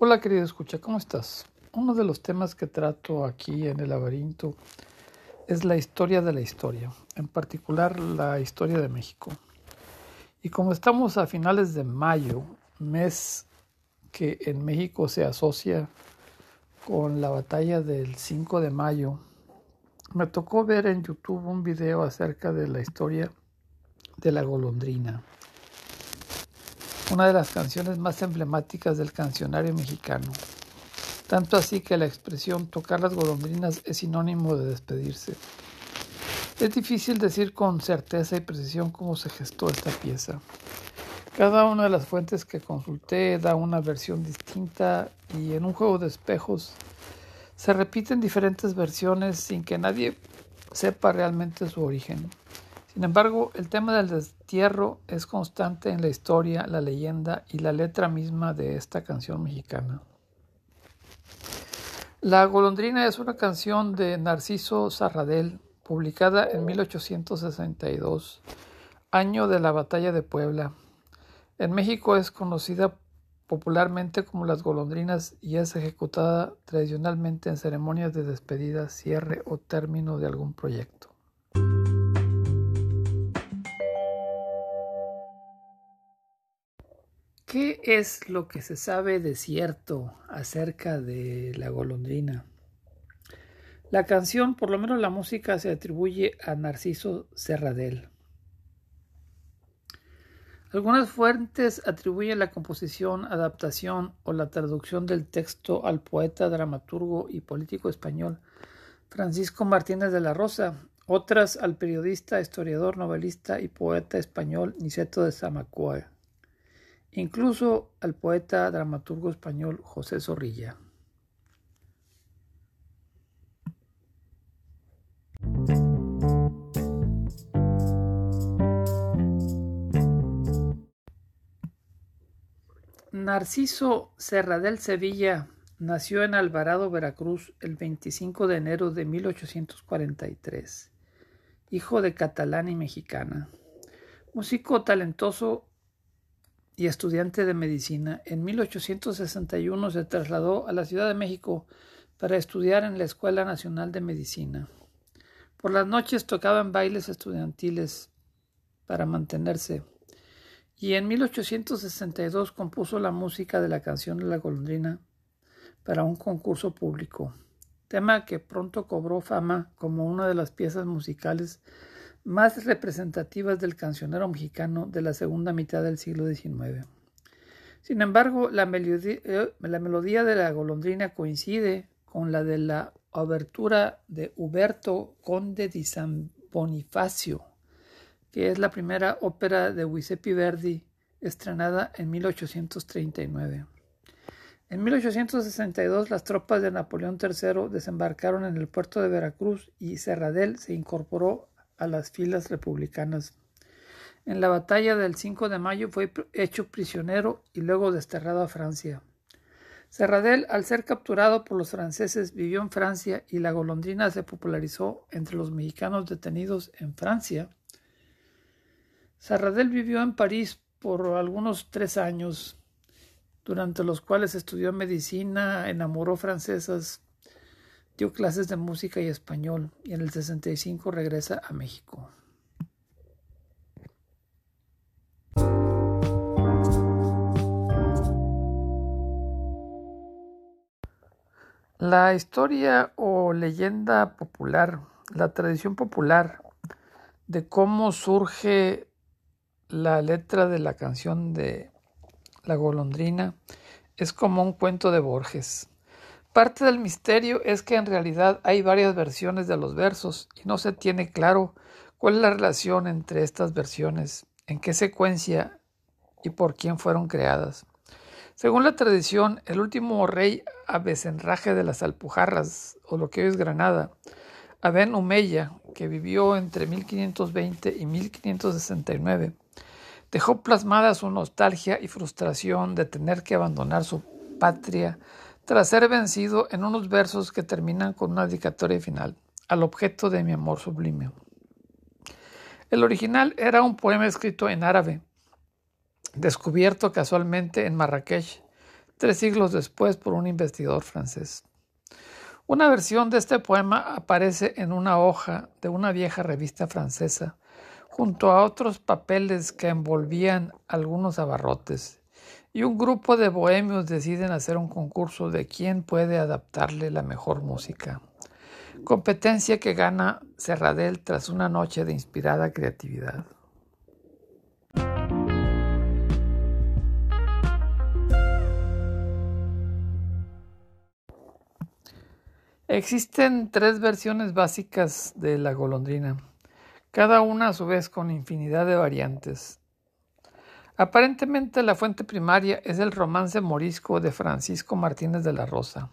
Hola querido escucha, ¿cómo estás? Uno de los temas que trato aquí en el laberinto es la historia de la historia, en particular la historia de México. Y como estamos a finales de mayo, mes que en México se asocia con la batalla del 5 de mayo, me tocó ver en YouTube un video acerca de la historia de la golondrina una de las canciones más emblemáticas del cancionario mexicano. Tanto así que la expresión tocar las golondrinas es sinónimo de despedirse. Es difícil decir con certeza y precisión cómo se gestó esta pieza. Cada una de las fuentes que consulté da una versión distinta y en un juego de espejos se repiten diferentes versiones sin que nadie sepa realmente su origen. Sin embargo, el tema del destierro es constante en la historia, la leyenda y la letra misma de esta canción mexicana. La golondrina es una canción de Narciso Sarradel, publicada en 1862, año de la batalla de Puebla. En México es conocida popularmente como las golondrinas y es ejecutada tradicionalmente en ceremonias de despedida, cierre o término de algún proyecto. ¿Qué es lo que se sabe de cierto acerca de la golondrina? La canción, por lo menos la música, se atribuye a Narciso Serradel. Algunas fuentes atribuyen la composición, adaptación o la traducción del texto al poeta, dramaturgo y político español Francisco Martínez de la Rosa, otras al periodista, historiador, novelista y poeta español Niceto de Zamacoa incluso al poeta dramaturgo español José Zorrilla. Narciso Serradel Sevilla nació en Alvarado, Veracruz, el 25 de enero de 1843, hijo de catalán y mexicana. Músico talentoso y estudiante de medicina, en 1861 se trasladó a la Ciudad de México para estudiar en la Escuela Nacional de Medicina. Por las noches tocaba en bailes estudiantiles para mantenerse y en 1862 compuso la música de la canción de la golondrina para un concurso público, tema que pronto cobró fama como una de las piezas musicales más representativas del cancionero mexicano de la segunda mitad del siglo XIX. Sin embargo, la melodía, eh, la melodía de la golondrina coincide con la de la obertura de Huberto Conde di San Bonifacio, que es la primera ópera de Giuseppe Verdi estrenada en 1839. En 1862 las tropas de Napoleón III desembarcaron en el puerto de Veracruz y Serradel se incorporó a las filas republicanas. En la batalla del 5 de mayo fue hecho prisionero y luego desterrado a Francia. Serradel, al ser capturado por los franceses, vivió en Francia y la golondrina se popularizó entre los mexicanos detenidos en Francia. Serradel vivió en París por algunos tres años, durante los cuales estudió medicina, enamoró francesas, Dio clases de música y español y en el 65 regresa a México. La historia o leyenda popular, la tradición popular de cómo surge la letra de la canción de La golondrina es como un cuento de Borges. Parte del misterio es que en realidad hay varias versiones de los versos y no se tiene claro cuál es la relación entre estas versiones, en qué secuencia y por quién fueron creadas. Según la tradición, el último rey Abecenraje de las Alpujarras, o lo que hoy es Granada, Aben Humeya, que vivió entre 1520 y 1569, dejó plasmada su nostalgia y frustración de tener que abandonar su patria tras ser vencido en unos versos que terminan con una dedicatoria final, al objeto de mi amor sublime. El original era un poema escrito en árabe, descubierto casualmente en Marrakech, tres siglos después por un investigador francés. Una versión de este poema aparece en una hoja de una vieja revista francesa, junto a otros papeles que envolvían algunos abarrotes, y un grupo de bohemios deciden hacer un concurso de quién puede adaptarle la mejor música. Competencia que gana Serradel tras una noche de inspirada creatividad. Existen tres versiones básicas de la golondrina, cada una a su vez con infinidad de variantes. Aparentemente la fuente primaria es el romance morisco de Francisco Martínez de la Rosa,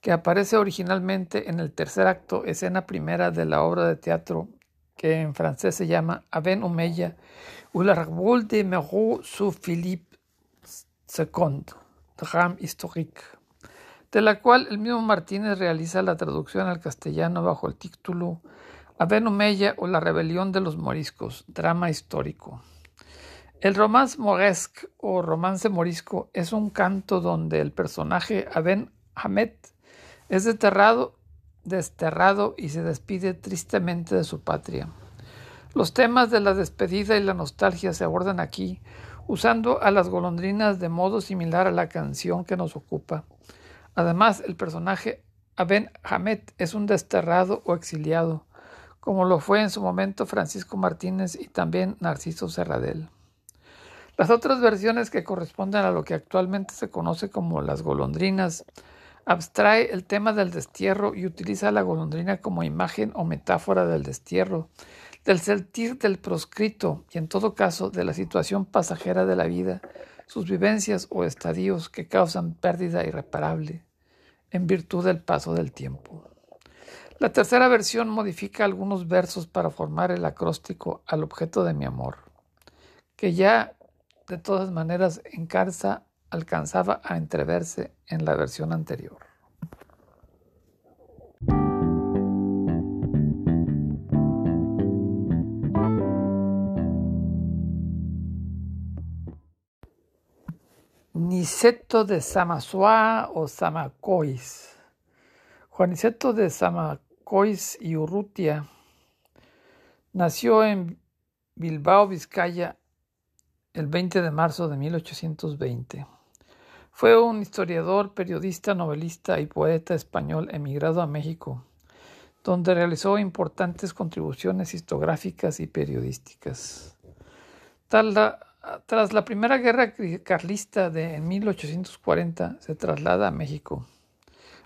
que aparece originalmente en el tercer acto, escena primera de la obra de teatro que en francés se llama Aven Humeya ou l'arbre de Meroux sous Philippe II, drame historique de la cual el mismo Martínez realiza la traducción al castellano bajo el título Aben o la rebelión de los moriscos, drama histórico. El romance moresque o romance morisco es un canto donde el personaje Aben Hamet es desterrado, desterrado y se despide tristemente de su patria. Los temas de la despedida y la nostalgia se abordan aquí, usando a las golondrinas de modo similar a la canción que nos ocupa Además, el personaje Aben Hamet es un desterrado o exiliado, como lo fue en su momento Francisco Martínez y también Narciso Serradel. Las otras versiones que corresponden a lo que actualmente se conoce como las golondrinas abstrae el tema del destierro y utiliza la golondrina como imagen o metáfora del destierro, del sentir del proscrito y en todo caso de la situación pasajera de la vida sus vivencias o estadios que causan pérdida irreparable en virtud del paso del tiempo. La tercera versión modifica algunos versos para formar el acróstico al objeto de mi amor, que ya de todas maneras en Carza alcanzaba a entreverse en la versión anterior. Juaniceto de Samasoa o Samacois. Juaniceto de Samacois y Urrutia nació en Bilbao, Vizcaya, el 20 de marzo de 1820. Fue un historiador, periodista, novelista y poeta español emigrado a México, donde realizó importantes contribuciones historiográficas y periodísticas. Tal la tras la Primera Guerra Carlista de 1840 se traslada a México.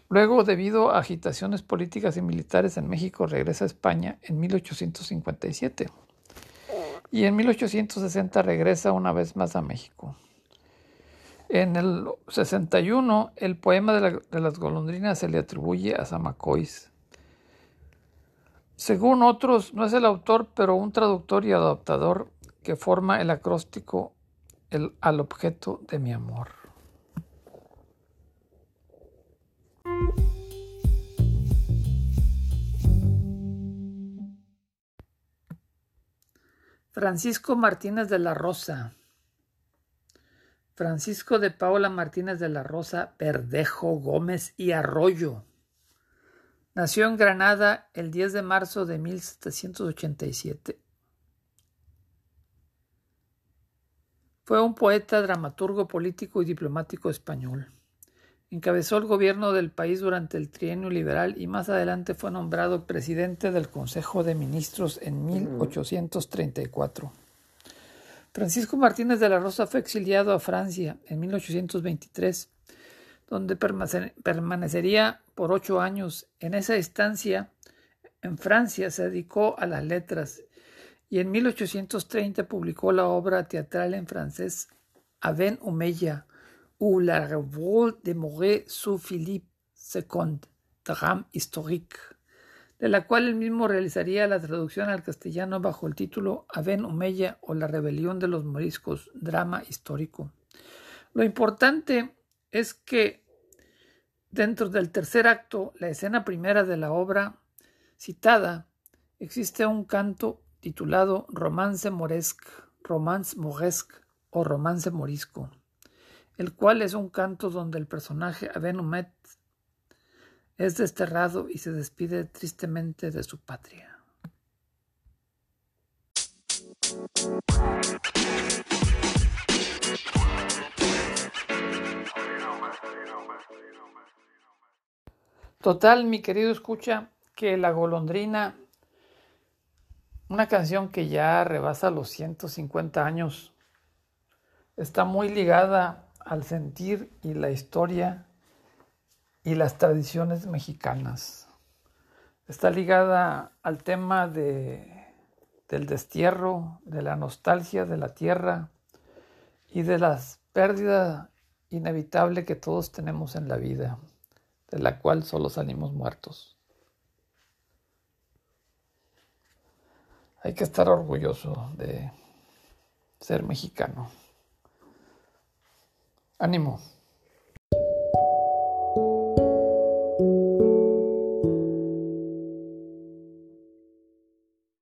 Luego, debido a agitaciones políticas y militares en México, regresa a España en 1857. Y en 1860 regresa una vez más a México. En el 61, el poema de, las golondrinas se le atribuye a Zamacois. Según otros, no es el autor, pero un traductor y adaptador que forma el acróstico el, al objeto de mi amor. Francisco Martínez de la Rosa. Francisco de Paula Martínez de la Rosa, Verdejo, Gómez y Arroyo. Nació en Granada el 10 de marzo de 1787 Fue un poeta, dramaturgo, político y diplomático español. Encabezó el gobierno del país durante el trienio liberal y más adelante fue nombrado presidente del Consejo de Ministros en 1834. Francisco Martínez de la Rosa fue exiliado a Francia en 1823, donde permanecería por ocho años. En esa estancia en Francia se dedicó a las letras y en 1830 publicó la obra teatral en francés Aven Omeya ou la révolte de Moret sous Philippe II, drame historique, de la cual él mismo realizaría la traducción al castellano bajo el título Aven Omeya o la rebelión de los moriscos, drama histórico. Lo importante es que dentro del tercer acto, la escena primera de la obra citada, existe un canto titulado Romance Moresque, Romance Moresque o Romance Morisco, el cual es un canto donde el personaje Abenumet es desterrado y se despide tristemente de su patria. Total, mi querido escucha, que La Golondrina, una canción que ya rebasa los 150 años, está muy ligada al sentir y la historia y las tradiciones mexicanas. Está ligada al tema de, del destierro, de la nostalgia de la tierra y de las pérdidas inevitable que todos tenemos en la vida, de la cual solo salimos muertos. Hay que estar orgulloso de ser mexicano. Ánimo.